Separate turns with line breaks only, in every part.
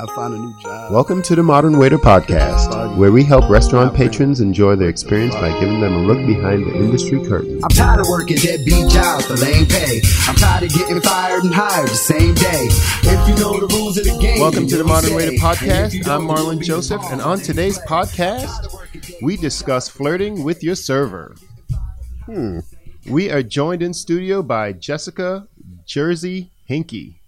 I gotta find a new job.
Welcome to the Modern Waiter Podcast, where we help restaurant patrons enjoy their experience by giving them a look behind the industry curtain.
I'm tired of working deadbeat jobs for lame pay. I'm tired of getting fired and hired the same day. If you know the rules of the game,
Welcome to the Modern. Waiter Podcast. I'm Marlon Joseph, and on today's podcast, we discuss flirting with your server. Hmm. We are joined in studio by Jessica Jersey Hinky.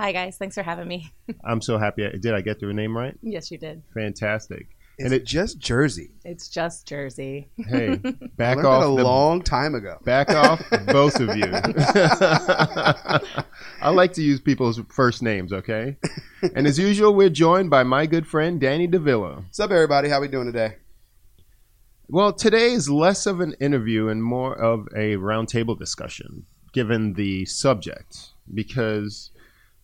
Hi guys, thanks for having me.
I'm so happy. I, did I get your name right?
yes, you did.
Fantastic.
It's
And it,
just Jersey.
It's just Jersey.
hey, back off
that a
the
long time ago.
Back off, both of you. I like to use people's first names, okay? And as usual, we're joined by my good friend Danny Davila.
What's up, everybody? How we doing today?
Well, today is less of an interview and more of a roundtable discussion, given the subject, because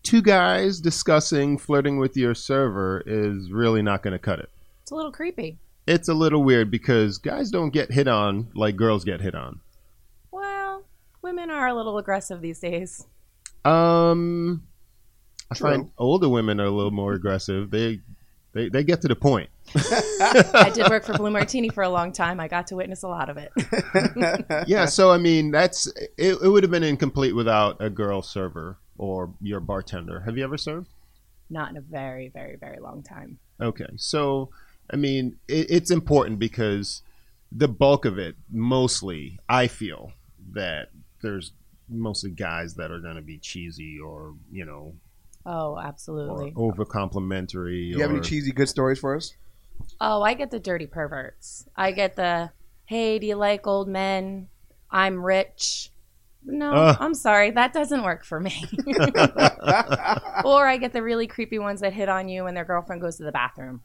two guys discussing flirting with your server is really not going to cut it.
It's a little creepy.
It's a little weird because guys don't get hit on like girls get hit on.
Well, women are a little aggressive these days.
Um, I
True.
find older women are a little more aggressive. They they, they get to the point.
I did work for Blue Martini for a long time. I got to witness a lot of it.
Yeah, so I mean that's it, it would have been incomplete without a girl server or your bartender. Have you ever served?
Not in a very, very, very long time.
Okay, so I mean it, it's important because the bulk of it, mostly, I feel that there's mostly guys that are going to be cheesy or you know
Oh, absolutely.
over complimentary.
Do you have any cheesy good stories for us?
Oh, I get the dirty perverts. I get the, hey, do you like old men? I'm rich. No,
Ugh.
I'm sorry. That doesn't work for me. or I get the really creepy ones that hit on you when their girlfriend goes to the bathroom.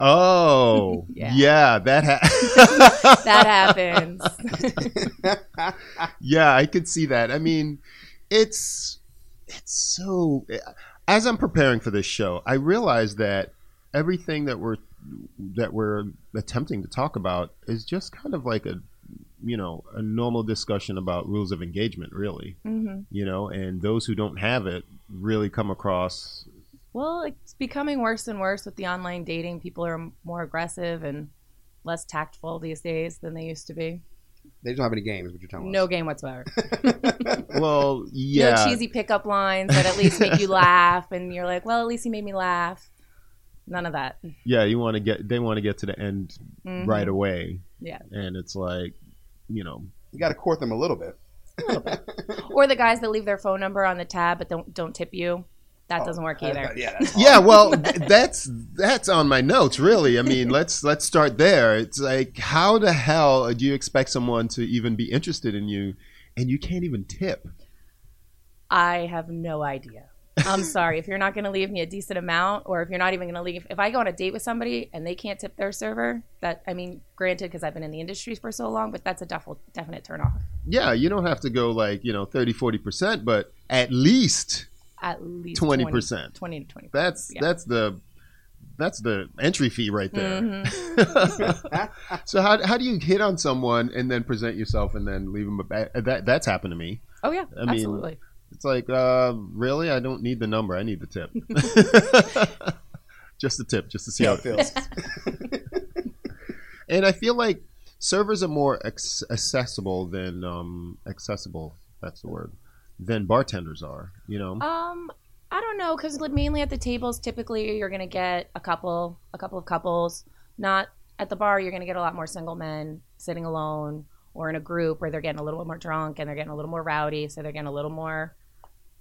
Oh,
Yeah.
yeah. that ha-
That happens.
yeah, I could see that. I mean, it's it's so. As I'm preparing for this show, I realized that everything that we're that we're attempting to talk about is just kind of like a you know a normal discussion about rules of engagement, really.
hmm
You know, and those who don't have it really come across.
Well, it's becoming worse and worse with the online dating. People are more aggressive and less tactful these days than they used to be.
They don't have any games, what you're telling
No
us.
game whatsoever.
Well, yeah,
No cheesy pickup lines that at least make you laugh, and you're like, well, at least he made me laugh. None of that.
yeah. You want to get they want to get to the end
Mhm.
right away,
Yeah.
and it's like, you know,
You got to court them a little bit.
Or the guys that leave their phone number on the tab but don't don't tip you. That
Oh,
doesn't work
uh,
either.
that- yeah, that's
yeah well that's that's on my notes really i mean let's let's start there it's like how the hell do you expect someone to even be interested in you and you can't even tip
I have no idea. I'm sorry. If you're not going to leave me a decent amount, or if you're not even going to leave, if I go on a date with somebody and they can't tip their server, that, I mean, granted, because I've been in the industry for so long, but that's a def- definite turnoff.
yeah you don't have to go like you know 30 40% but at least
At least
20%.
20 to 20
that's
Yeah.
that's the that's the entry fee right there
Mhm.
so how, how do you hit on someone and then present yourself and then leave them a ba- that that's happened to me
Oh, yeah.
I mean,
absolutely.
It's like, uh, really? I don't need the number. I need the tip. just a tip, just to see how
it
it feels.
feels.
And I feel like servers are more ex- accessible than um, accessible. That's the word. Than bartenders are. You know.
Um, I don't know because mainly at the tables, typically you're gonna get a couple, a couple of couples. Not at the bar, you're gonna get a lot more single men sitting alone or in a group where they're getting a little bit more drunk and they're getting a little more rowdy, so they're getting a little more,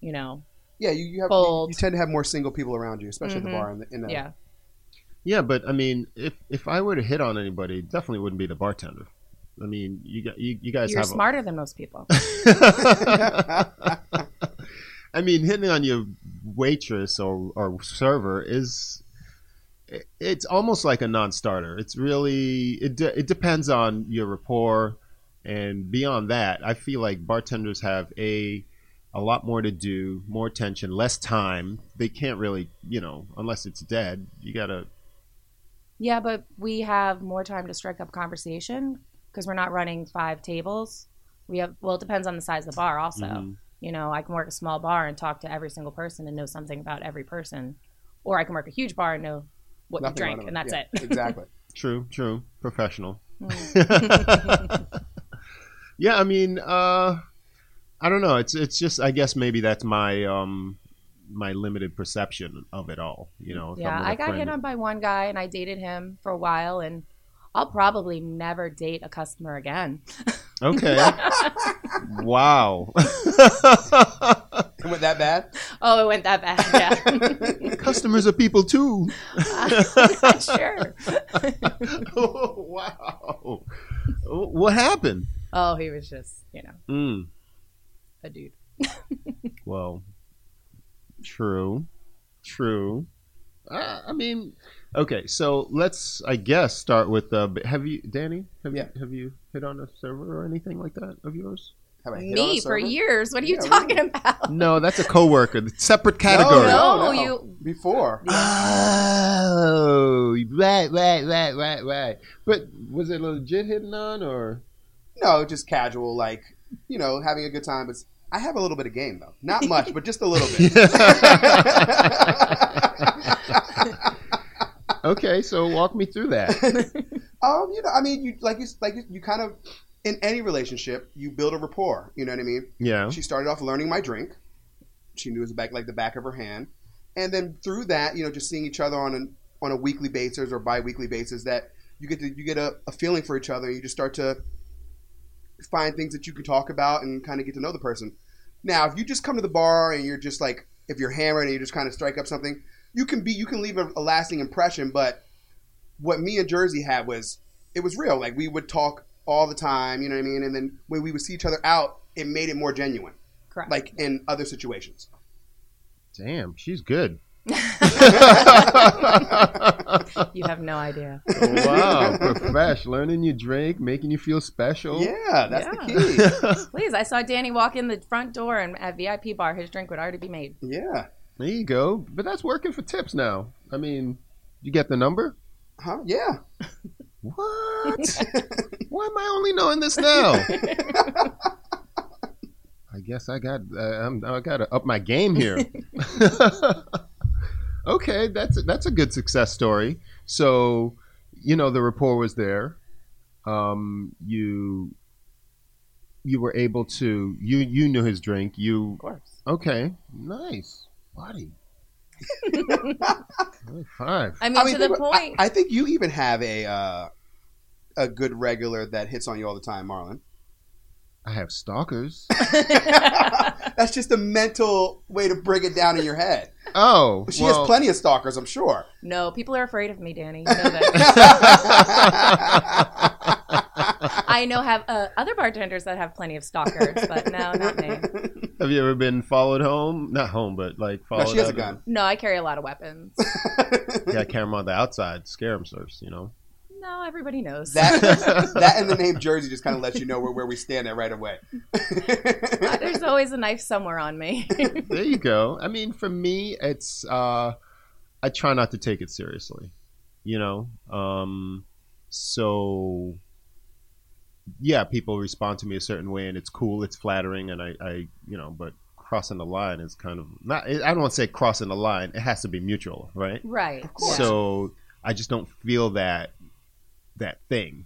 you know,
Yeah, you, you have you, you tend to have more single people around you, especially at the
Mhm.
bar. In the, in the,
yeah.
Yeah, but I mean, if if I were to hit on anybody, definitely wouldn't be the bartender. I mean, you got you, you guys
You're
have.
smarter than most people.
I mean, hitting on your waitress or, or server is it's almost like a non-starter. It's really it de- it depends on your rapport, and beyond that, I feel like bartenders have a a lot more to do, more attention, less time. They can't really, you know, unless it's dead. You gotta.
Yeah, but we have more time to strike up conversation because we're not running five tables. We have well, it depends on the size of the bar. Also,
Mhm.
you know, I can work a small bar and talk to every single person and know something about every person, or I can work a huge bar and know what
Nothing
you drank, and that's
Yeah,
it.
exactly.
True, true, professional. Yeah, I mean, uh, I don't know. It's it's just I guess maybe that's my um my limited perception of it all. You know. if I'm
yeah,
with a
I got hit on by one guy, and I dated him for a while, and I'll probably never date a customer again.
Okay. wow.
It went that bad?
Oh, it went that bad. Yeah,
Customers are people too.
I'm sure.
oh, wow. What happened?
Oh, he was just, you know,
Mm,
a dude.
well, true, true. Uh, I mean, okay. So let's, I guess, start with. Uh, have you, Danny? Have
Yeah.
you have you hit on a server or anything like that of yours?
Have I hit on a
Me for years. What are you
Yeah,
talking about?
No, that's a coworker. Separate category.
No,
No,
no,
you-
Before.
Oh, right, right, right, right, right. But was it legit hitting on or?
No, just casual, like, you know, having a good time. But I have a little bit of game, though. Not much, but just a little bit.
okay, so walk me through that.
Um, you know, I mean, you like you like you, you kind of in any relationship, you build a rapport. You know what I mean?
Yeah.
She started off learning my drink. She knew it was back like the back of her hand, and then through that, you know, just seeing each other on an on a weekly basis or bi-weekly basis, that you get to you get a, a feeling for each other. And you just start to find things that you can talk about and kind of get to know the person. Now, if you just come to the bar and you're just like, if you're hammered and you just kind of strike up something, you can be you can leave a, a lasting impression. But what me and Jersey had was it was real. Like we would talk all the time, you know what I mean? And then when we would see each other out, it made it more genuine,
Correct.
like in other situations.
Damn, she's good.
you have no idea.
wow, profesh, learning your drink, making you feel special.
Yeah, that's
Yeah.
the key.
Please, I saw Danny walk in the front door and at VIP bar, his drink would already be made.
yeah.
There you go. But that's working for tips now. I mean, you get the number?
Huh? Yeah.
What? Why am I only knowing this now? I guess I got uh, I'm, I got to up my game here. Okay, that's that's a good success story. So, you know, the rapport was there. Um, you you were able to you you knew his drink. You
Of course.
okay? Nice, buddy. High five.
I mean,
I mean,
to the
think
point.
I, I think you even have a uh, a good regular that hits on you all the time, Marlon.
I have stalkers.
That's just a mental way to break it down in your head.
Oh,
She
well,
has plenty of stalkers, I'm sure.
no, people are afraid of me, Danny. You know that. I know have uh, other bartenders that have plenty of stalkers, but no, not me.
Have you ever been followed home? Not home, but like
No,
followed.
she has a
out
gun.
No, I carry a lot of weapons.
yeah, Got a camera on the outside, scare them first. You know.
No, everybody knows.
That that and the name Jersey just kind of lets you know where, where we stand at right away.
There's always a knife somewhere on me.
there you go. I mean, for me, it's uh, I try not to take it seriously. You know, um, so yeah, people respond to me a certain way, and it's cool, it's flattering, and I, I you know, but crossing the line is kind of not. I don't want to say crossing the line. It has to be mutual, right?
Right.
course.
So I just don't feel that that thing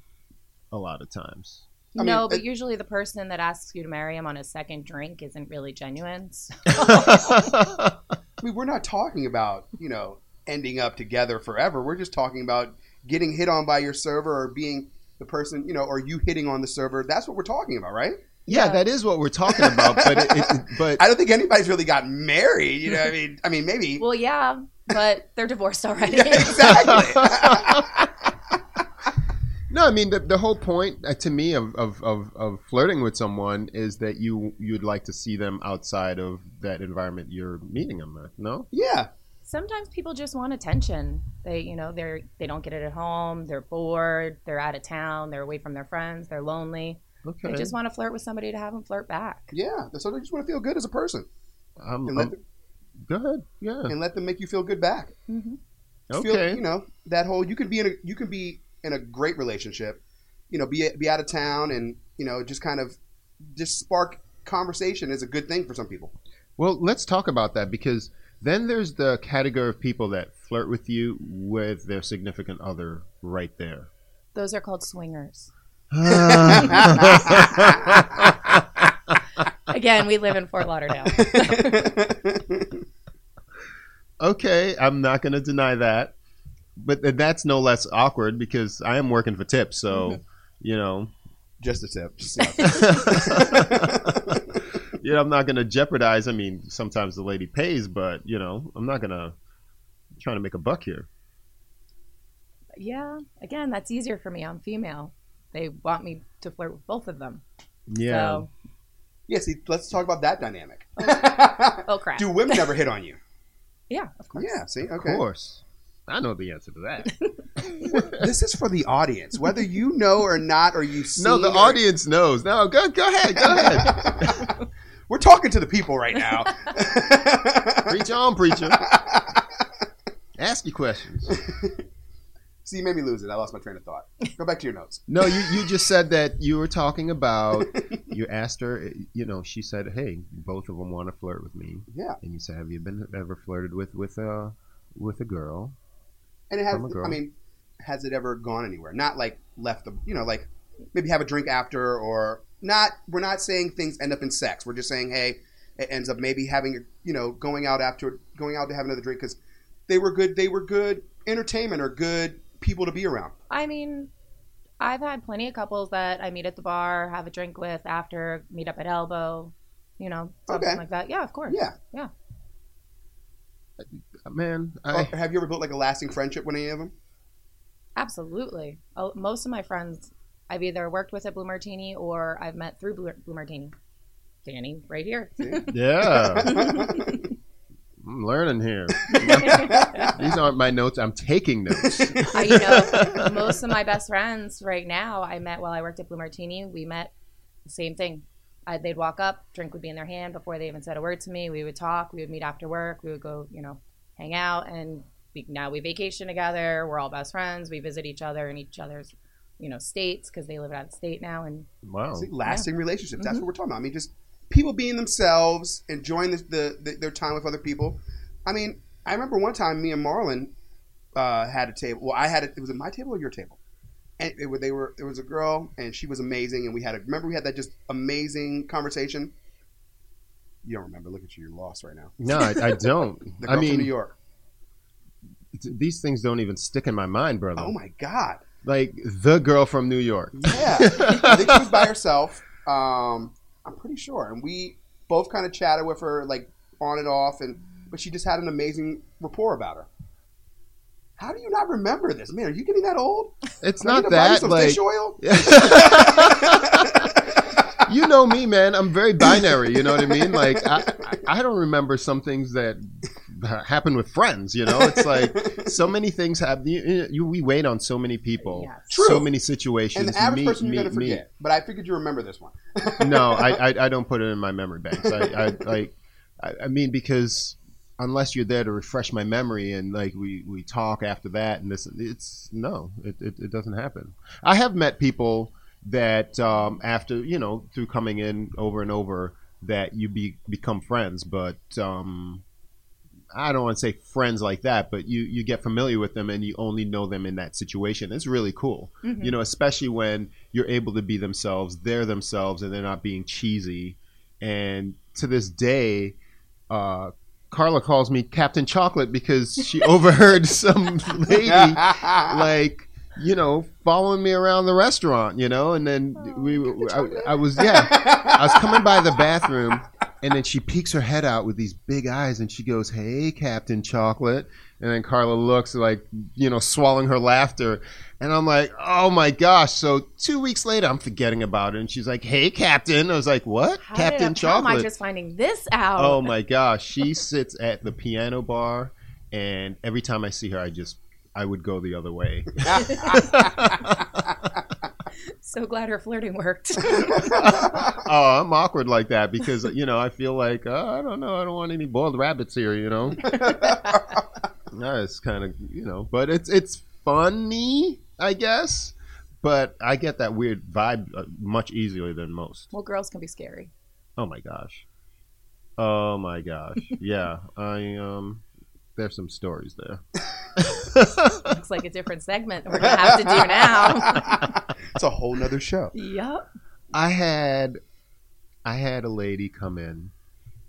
a lot of times.
I
no,
mean,
but
it-
usually the person that asks you to marry him on a second drink isn't really genuine. So-
I mean, we're not talking about you know ending up together forever. We're just talking about getting hit on by your server or being the person you know, or you hitting on the server. That's what we're talking about, right?
yeah,
Yeah.
that is what we're talking about. But it, it, but
I don't think anybody's really gotten married. You know, I mean, I mean, maybe
well, yeah, but they're divorced already.
Yeah, exactly.
No, I mean the, the whole point uh, to me of, of, of, of flirting with someone is that you you'd like to see them outside of that environment you're meeting them with. No,
yeah,
Sometimes people just want attention. They, you know, they're they don't get it at home. They're bored. They're out of town. They're away from their friends. They're lonely.
okay.
They just want to flirt with somebody to have them flirt back.
yeah. So they just want to feel good as a person,
Um,
and let,
um,
them,
go ahead. Yeah.
and let them make you feel good back.
hmm
Feel-
Okay.
you know that whole you can be in a you can be in a great relationship, you know, be be out of town and you know just kind of just spark conversation is a good thing for some people.
Well, let's talk about that because then there's the category of people that flirt with you with their significant other right there.
Those are called swingers. Again, we live in Fort Lauderdale.
okay, I'm not going to deny that, but that's no less awkward because I am working for tips, so mm-hmm. you know,
Just a tip.
you know, I'm not going to jeopardize. I mean, sometimes the lady pays, but you know, I'm not going to trying to make a buck here.
yeah, again, that's easier for me. I'm female. They want me to flirt with both of them.
Yeah.
So,
yeah, see, let's talk about that dynamic.
oh crap.
Do women ever hit on you?
yeah, of course.
Yeah, see,
Of
okay.
course. I know the answer to that.
This is for the audience, whether you know or not, or you see.
no, the audience knows. No, go go ahead. Go ahead.
We're talking to the people right now.
Preach on, preacher. Ask your questions.
See, you made me lose it. I lost my train of thought. Go back to your notes.
No, you, you just said that you were talking about. You asked her. You know, she said, "Hey, both of them want to flirt with me."
Yeah,
And you said, "Have you been ever flirted with with a with a girl?"
And it has.
From a girl.
I mean, has it ever gone anywhere? Not like left the. You know, like maybe have a drink after, or not. We're not saying things end up in sex. We're just saying, hey, it ends up maybe having a. You know, going out after, going out to have another drink because they were good. They were good entertainment or good people to be around.
I mean, I've had plenty of couples that I meet at the bar, have a drink with after, meet up at Elbo, you know, something
Okay.
like that. Yeah, of course.
Yeah.
Yeah.
Man,
Or
I, oh,
have you ever built like a lasting friendship with any of them?
Absolutely. Oh, most of my friends I've either worked with at Blue Martini or I've met through Blue, Blue Martini. Danny, right here.
yeah, I'm learning here. These aren't my notes. I'm taking notes.
I, you know, most of my best friends right now I met while I worked at Blue Martini. We met the same thing. I, they'd walk up, drink would be in their hand before they even said a word to me. We would talk. We would meet after work. We would go, you know, hang out, and we, now we vacation together. We're all best friends. We visit each other in each other's, you know, states because they live out of state now. And
Wow.
See, lasting relationships. That's
Mhm.
what we're talking about. I mean, just people being themselves, enjoying the, the, the, their time with other people. I mean, I remember one time me and Marlon uh, had a table. Well, I had it. It was at my table or your table. And it, wa- they were. There was a girl, and she was amazing. And we had a. Remember, we had that just amazing conversation. You don't remember? Look at you. You're lost right now.
No, I, I don't.
The
I
girl from New
mean,
York.
these things don't even stick in my mind, brother.
Oh my God.
Like the girl from New York.
Yeah, I think she was by herself. Um, I'm pretty sure, and we both kind of chatted with her, like on and off, and but she just had an amazing rapport about her. How do you not remember this, man? Are you getting that old?
It's not
to buy you
that like
fish oil.
you know me, man. I'm very binary. You know what I mean? Like I, I I don't remember some things that happen with friends. You know, it's like so many things happen. You, you we wait on so many people,
Yes.
True.
so many situations.
And the average
meet,
person you're
meet,
gonna forget, but I figured you remember this one.
No, I, I I don't put it in my memory banks. I, I like I, I mean because unless you're there to refresh my memory and like we, we talk after that and this it's no it, it, it doesn't happen i have met people that um, after you know through coming in over and over that you be become friends, but um, I don't want to say friends like that, but you you get familiar with them and you only know them in that situation. It's really cool,
Mm-hmm.
you know, especially when you're able to be themselves, they're themselves, and they're not being cheesy. And to this day, uh, Carla calls me Captain Chocolate because she overheard some lady like you know following me around the restaurant, you know, and then oh, we I, I was yeah, I was coming by the bathroom, and then she peeks her head out with these big eyes, and she goes, "Hey, Captain Chocolate," and then Carla looks like you know swallowing her laughter. And I'm like, oh my gosh! So two weeks later, I'm forgetting about it, and she's like, "Hey, Captain." I was like, "What,
How
Captain
I, How am I just finding this out?
Oh my gosh, she sits at the piano bar, and every time I see her, I just I would go the other way.
So glad her flirting worked.
oh, I'm awkward like that because you know I feel like uh, I don't know, I don't want any boiled rabbits here, you know. no, it's kind of you know, but it's it's funny, I guess. But I get that weird vibe uh, much easier than most.
well, girls can be scary.
Oh my gosh. Oh my gosh. Yeah, I um. There's some stories there.
Looks like a different segment we're gonna have to do now.
it's a whole nother show.
yep.
I had I had a lady come in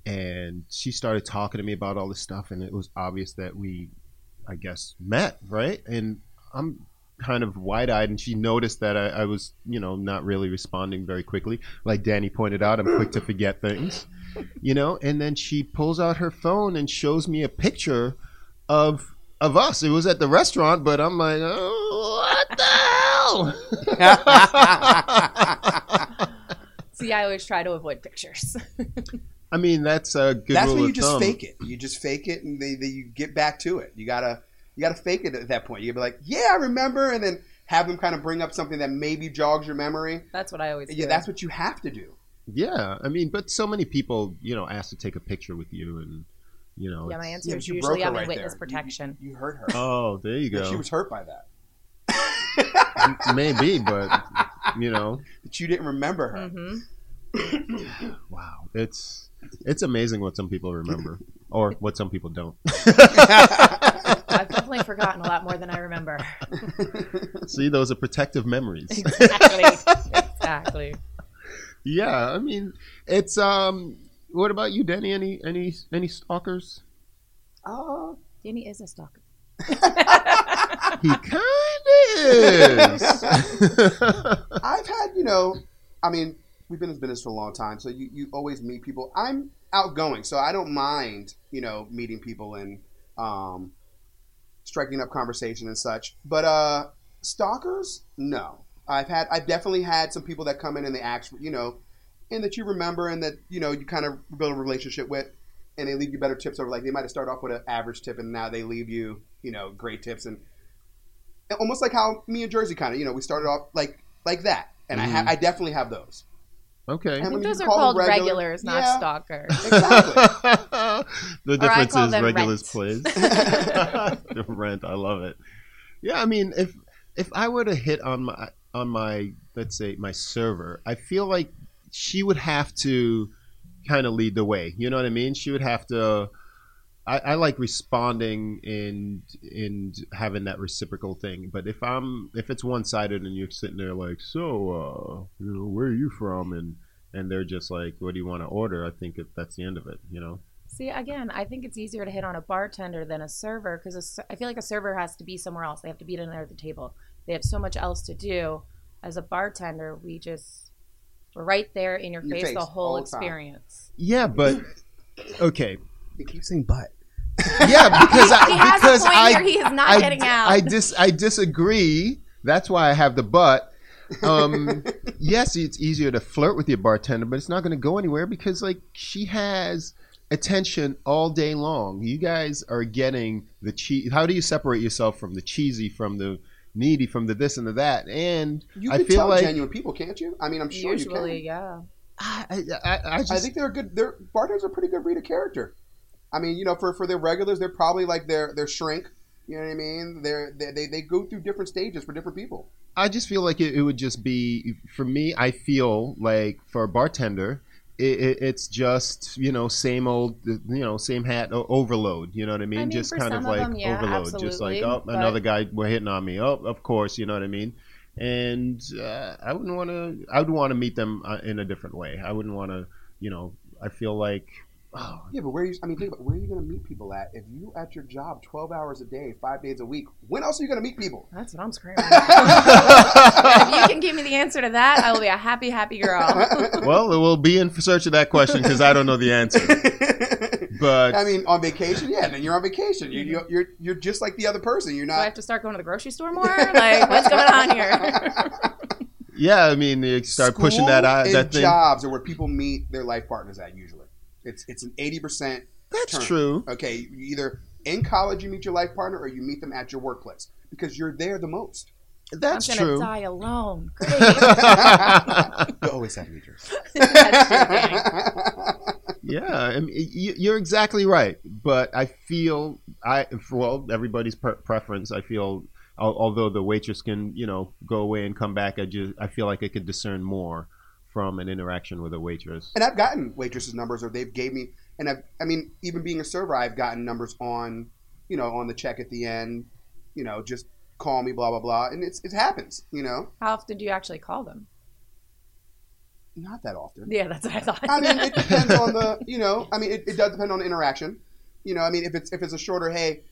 and she started talking to me about all this stuff and it was obvious that we I guess met, right? And I'm kind of wide eyed and she noticed that I, I was, you know, not really responding very quickly. Like Danny pointed out, I'm quick to forget things. You know, and then she pulls out her phone and shows me a picture of of us. It was at the restaurant, but I'm like, oh, what the hell?
See, I always try to avoid pictures.
I mean, that's a good
That's
rule
when you
of
just
thumb.
fake it. You just fake it, and they, they you get back to it. You gotta you gotta fake it at that point. You gotta be like, yeah, I remember, and then have them kind of bring up something that maybe jogs your memory.
That's what I always
Yeah,
do.
that's what you have to do.
Yeah, I mean, but so many people, you know, ask to take a picture with you, and you know.
yeah, my answer
Yeah,
is
but broke
usually
her
I'm in
right
witness
there.
protection.
You, you hurt her.
Oh, there you
And
go.
She was hurt by that.
Maybe, but you know,
That you didn't remember her.
hmm
wow, it's it's amazing what some people remember, or what some people don't.
I've definitely forgotten a lot more than I remember.
See, those are protective memories.
exactly. exactly.
Yeah, I mean, it's um. What about you, Danny? Any any any stalkers?
Uh,
Danny is a stalker.
He kind of is.
I've had, you know, I mean, we've been in business for a long time, so you, you always meet people. I'm outgoing, so I don't mind, you know, meeting people and um, striking up conversation and such. But uh, stalkers, no. I've had, I've definitely had some people that come in and they ask, you know, and that you remember and that you know you kind of build a relationship with, and they leave you better tips over. Like they might have started off with an average tip, and now they leave you, you know, great tips and almost like how me and Jersey kind of, you know, we started off like like that, and I ha- mm-hmm. I definitely have those.
okay.
I think those are
call
called
regular-
regulars, not
Yeah.
stalkers.
Exactly.
the difference is regulars
rent.
plays. rent, I love it. Yeah, I mean, if if I were to hit on my on my let's say my server, I feel like she would have to kind of lead the way. You know what I mean? She would have to. I, I like responding and and having that reciprocal thing. But if I'm if it's one sided and you're sitting there like, so uh, you know, where are you from? And and they're just like, what do you want to order? I think it, that's the end of it. You know.
See, again, I think it's easier to hit on a bartender than a server because I feel like a server has to be somewhere else. They have to be at the table. They have so much else to do. As a bartender, we just we're right there in your,
Your
face,
face
the whole
all the time.
experience.
Yeah, but okay.
You keep saying but.
Yeah, because I
He has a
because I
he is not
I,
getting out.
I dis I disagree. That's why I have the but. Um, yes, it's easier to flirt with your bartender, but it's not going to go anywhere because like she has attention all day long. You guys are getting the cheese. How do you separate yourself from the cheesy, from the needy, from the this and the that? And
You
I
can
feel
tell
like
genuine people, can't you? I mean, I'm sure
Usually,
you
yeah.
I, I, I just.
I think they're a good. They're bartenders are a pretty good read of character. I mean, you know, for for their regulars, they're probably like their their shrink. You know what I mean? They're, they they they go through different stages for different people.
I just feel like it, it would just be for me. I feel like for a bartender it, it, it's just you know same old you know same hat o- overload. You know what I mean?
mean,
just kind of
some of
like
them, yeah,
overload. Just like oh
but-
another guy we're hitting on me. Oh of course you know what I mean. And uh, I wouldn't want to. I would want to meet them uh, in a different way. I wouldn't want to. You know, I feel like oh
Yeah, but where you? I mean, think about where are you going to meet people at? If you at your job twelve hours a day, five days a week, when else are you going to meet people?
That's what I'm screaming. if you can give me the answer to that, I will be a happy, happy girl.
well, we'll be in search of that question because I don't know the answer. But
I mean, on vacation, yeah, then you're on vacation. You, you, you're you're just like the other person. You're
Do I have to start going to the grocery store more? Like, what's going on here?
yeah, I mean, you start pushing that
School
out.
and
That thing.
jobs are where people meet their life partners at. Usually, it's it's an eighty percent.
That's true.
Okay, you either in college you meet your life partner, or you meet them at your workplace because you're there the most.
That's
I'm gonna
true.
die alone. Great.
you always have meters.
That's true,
yeah, I mean, you're exactly right. But I feel I well, everybody's pre- preference. I feel, although the waitress can, you know, go away and come back, I just I feel like I could discern more from an interaction with a waitress.
And I've gotten waitresses numbers, or they've gave me, and I've, I mean, even being a server, I've gotten numbers on, you know, on the check at the end, you know, just call me, blah blah blah, and it's it happens, you know,
How often do you actually call them?
not that often.
Yeah, that's what I thought.
I mean, it depends on the, you know, I mean, it, it does depend on the interaction. You know, I mean, if it's if it's a shorter, hey,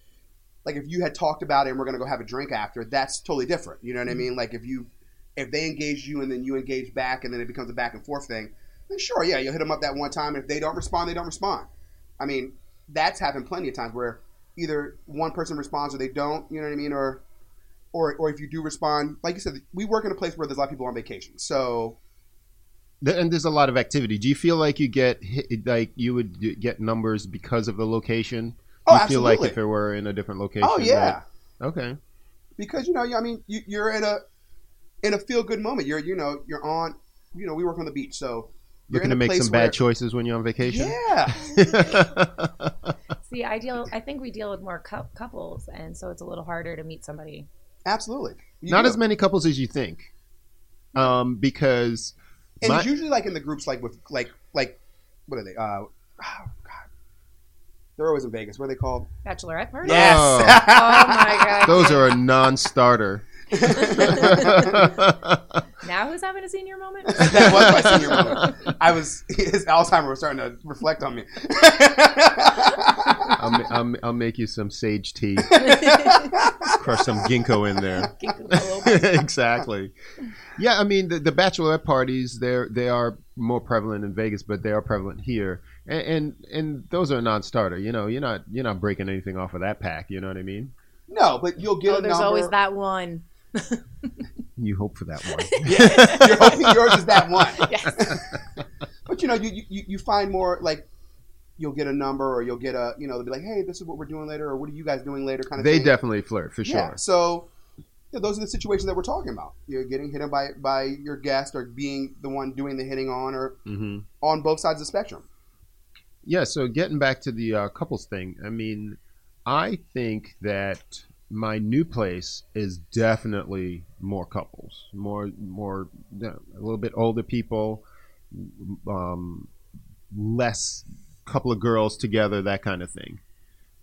like if you had talked about it and we're gonna go have a drink after, that's totally different. You know what I mm-hmm. mean? Like if you if they engage you and then you engage back and then it becomes a back and forth thing, then sure, yeah, you'll hit them up that one time. And if they don't respond, they don't respond. I mean, that's happened plenty of times where either one person responds or they don't. You know what I mean? Or or or if you do respond, like you said, we work in a place where there's a lot of people on vacation, so.
And there's a lot of activity. Do you feel like you get hit, like you would get numbers because of the location?
Oh,
you feel like if it were in a different location?
Oh yeah.
that- okay.
because you know, I mean, you're in a in a feel good moment. You're you know you're on you know we work on the beach, so you're
Looking to make
place
some bad choices when you're on vacation.
Yeah,
See, I deal. I think we deal with more cou- couples, and so it's a little harder to meet somebody.
absolutely. You
Not
do.
as many couples as you think, um, because
and
my-
it's usually like in the groups, like with like like what are they? Uh, oh God, they're always in Vegas. What are they called?
Bachelorette party.
Yes.
Oh my god.
those are a non-starter.
Now who's having a senior moment?
that was my senior moment. I was his Alzheimer was starting to reflect on me.
I'll, I'll, I'll make you some sage tea. Crush some ginkgo in there. exactly. Yeah, I mean the, the bachelorette parties they're they are more prevalent in Vegas, but they are prevalent here, and and, and those are a non-starter. You know, you're not you're not breaking anything off of that pack. You know what I mean?
no, but you'll get
Oh,
a
there's
number.
always that one.
You hope for that one.
Yeah, you're hoping yours is that one.
Yes.
But you know, you, you you find more like you'll get a number or you'll get a you know they'll be like, hey, this is what we're doing later, or what are you guys doing later, kind of.
they
thing.
definitely flirt for sure.
Yeah. So yeah, those are the situations that we're talking about. You're getting hit by by your guest or being the one doing the hitting on, or
hmm
on both sides of the spectrum.
Yeah, so getting back to the uh, couples thing, I mean, I think that my new place is definitely more couples, more, more, you know, a little bit older people, um, less couple of girls together, that kind of thing.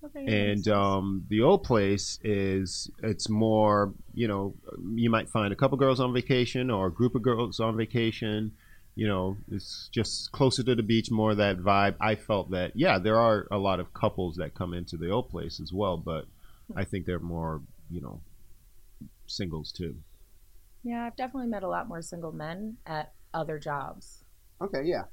Okay.
And um, the old place is it's more, you know, you might find a couple girls on vacation or a group of girls on vacation. You know, it's just closer to the beach, more of that vibe. I felt that, yeah, there are a lot of couples that come into the old place as well, but I think they're more, you know, singles too.
yeah, I've definitely met a lot more single men at other jobs.
Okay, yeah.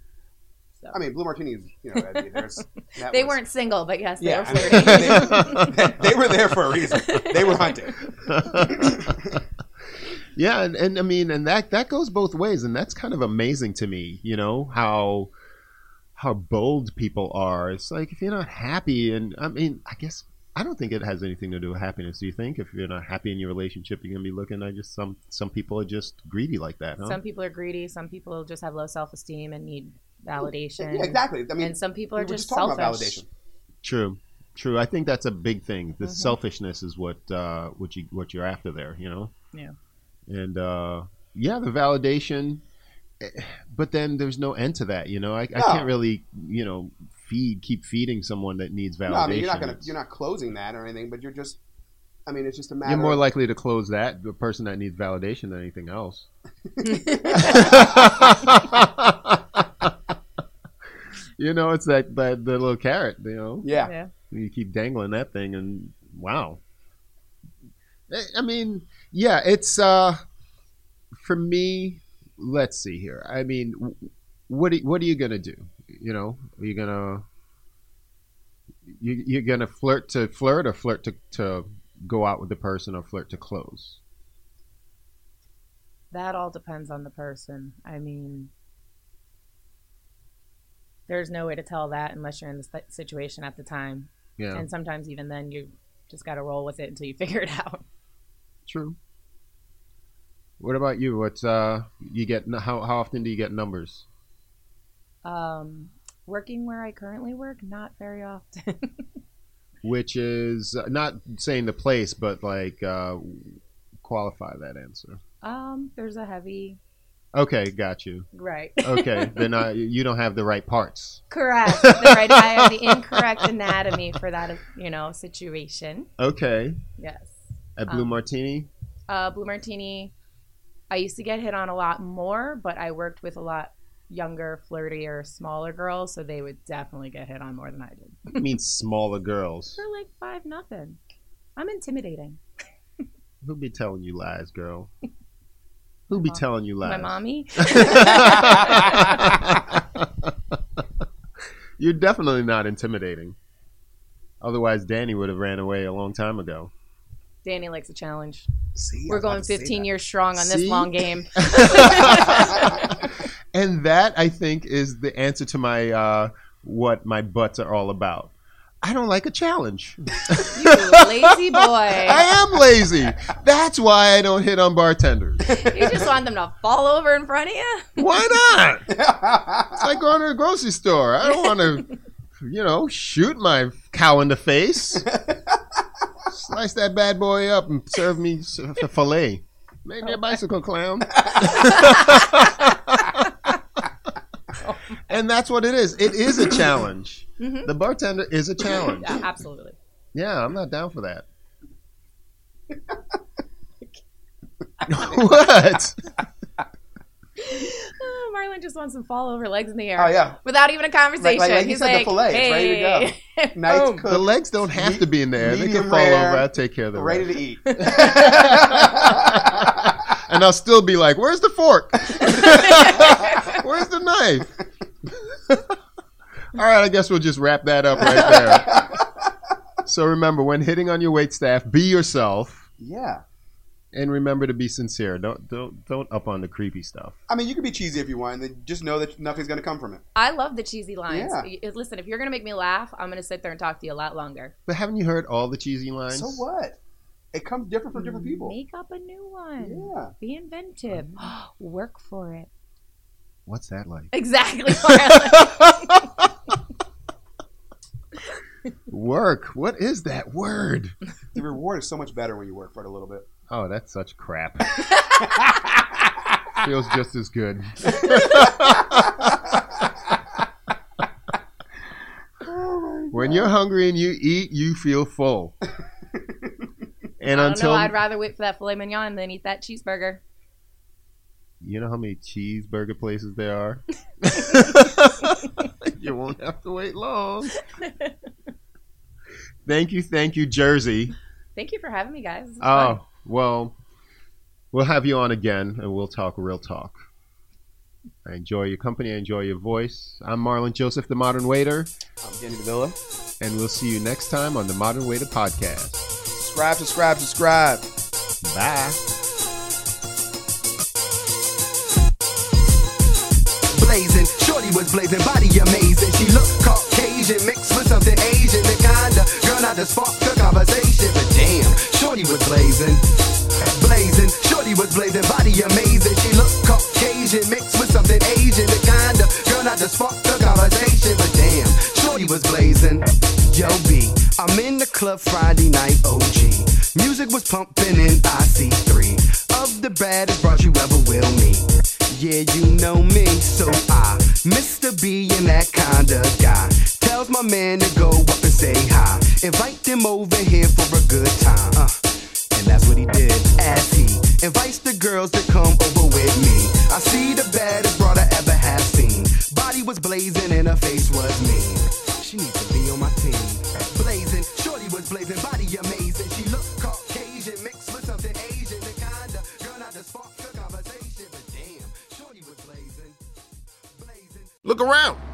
So
I mean, Blue Martini is you know I mean, there's that
they
was-
weren't single, but yes, they
Yeah,
were
I mean, they, they were there for a reason. They were hunting.
yeah, and, and I mean, and that that goes both ways, and that's kind of amazing to me. You know how how bold people are. It's like if you're not happy, and I mean, I guess I don't think it has anything to do with happiness. Do you think if you're not happy in your relationship, you're gonna be looking at just some some people are just greedy like that, huh?
Some people are greedy. Some people just have low self esteem and need validation.
Yeah, exactly. I mean,
and some people are just,
just talking
selfish.
about validation.
True, true. I think that's a big thing. The
Mhm.
selfishness is what uh, what you what you're after there. You know.
Yeah.
And uh, yeah, the validation. but then there's no end to that. You know, I, I can't really, you know, feed keep feeding someone that needs validation.
No, I mean you're not gonna you're not closing that or anything, but you're just. I mean, it's just a matter.
You're more
of,
likely to close that the person that needs validation than anything else. you know, it's that, that the little carrot. You know,
yeah.
Yeah.
you keep dangling that thing, and wow. I- I mean, yeah, it's uh, for me. Let's see here. I mean, what are, what are you gonna do? You know, are you gonna you, you're gonna flirt to flirt or flirt to, to go out with the person or flirt to close?
That all depends on the person. I mean, there's no way to tell that unless you're in the situation at the time.
Yeah,
And sometimes even then, you just got to roll with it until you figure it out.
true. What about you? What's uh you get how how often do you get numbers?
Um, working where I currently work, not very often.
Which is uh, not saying the place, but like uh, qualify that answer.
um, there's a heavy
Okay, got you.
right.
Okay, then uh, you don't have the right parts.
Correct. The right. I have the incorrect anatomy for that, you know, situation.
Okay,
Yes.
at Blue
Um,
Martini.
Uh, Blue Martini. I used to get hit on a lot more, but I worked with a lot younger, flirtier, smaller girls, so they would definitely get hit on more than I did.
I mean smaller girls.
They're like five nothing. I'm intimidating.
Who be telling you lies, girl? Who be
mom.
telling you lies?
My mommy.
You're definitely not intimidating. Otherwise, Danny would have ran away a long time ago.
Danny likes a challenge.
See,
We're going 15 years strong on
See?
this long game.
And that, I think, is the answer to my uh, what my butts are all about. I don't like a challenge.
You lazy boy.
I am lazy. That's why I don't hit on bartenders.
You just want them to fall over in front of you?
Why not? It's like going to a grocery store. I don't want to, you know, shoot my cow in the face. Slice that bad boy up and serve me a fillet. Make me a bicycle clown. And that's what it is. It is a challenge. Mm-hmm. The bartender is a challenge.
Yeah, absolutely.
Yeah, I'm not down for that. what?
Oh, Marlon just wants to fall over legs in the air.
Oh yeah,
Without even a conversation.
Like- like he
He's
said, the
like,
fillet, it's ready to go.
hey.
nice
Boom.
cook,
The legs don't have to be in the air. They can fall
rare,
over. I'll take care of the
ready
rest.
to eat.
and I'll still be like, "Where's the fork? Where's the knife?" All right, I guess we'll just wrap that up right there. so remember, when hitting on your wait staff, be yourself,
yeah,
and remember to be sincere. Don't don't don't up on the creepy stuff.
I mean, you can be cheesy if you want, and just know that nothing's going to come from it.
I love the cheesy lines.
Yeah.
Listen, if you're going to make me laugh, I'm going to sit there and talk to you a lot longer.
But haven't you heard all the cheesy lines?
So what? It comes different for different people.
Make up a new one.
Yeah.
Be inventive. Work for it.
What's that like?
Exactly. Marlon.
Work. What is that word?
The reward is so much better when you work for it a little bit.
Oh, that's such crap. Feels just as good. when you're hungry and you eat, you feel full. And
I don't
until
know. I'd rather wait for that filet mignon than eat that cheeseburger.
you know how many cheeseburger places there are, you won't have to wait long. Thank you, thank you, Jersey.
Thank you for having me, guys. This was oh, fun.
Oh, well, we'll have you on again and we'll talk real talk. I enjoy your company. I enjoy your voice. I'm Marlon Joseph, the Modern Waiter,
I'm Danny Davila.
and we'll see you next time on the Modern Waiter podcast.
Subscribe, subscribe, subscribe.
Bye.
blazing. Shorty was blazing, body amazing. She looked Caucasian, mixed with something Asian. The kind of girl not to spark the conversation. But damn, Shorty was blazing. Blazing, Shorty was blazing, body amazing. She looked Caucasian, mixed with something Asian. The kind of girl not to spark the conversation. But damn, Shorty was blazing. Yo, B, I'm in the club Friday night, OG. Music was pumping in IC3. Of the baddest brought you ever will meet. Yeah, you know me, so I, Mr. B and that kinda guy, tells my man to go up and say hi. Invite them over here for a good time. Uh, and that's what he did as he invites the girls to come over with me. I see the baddest broad I ever have seen. Body was blazing and her face was mean. She needs to be on my team. Blazing, shorty was blazing, body amazing. She looked Caucasian, mixed with something Asian. The kind of girl not to spark the conversation, but damn, shorty was blazing, blazing.
Look around.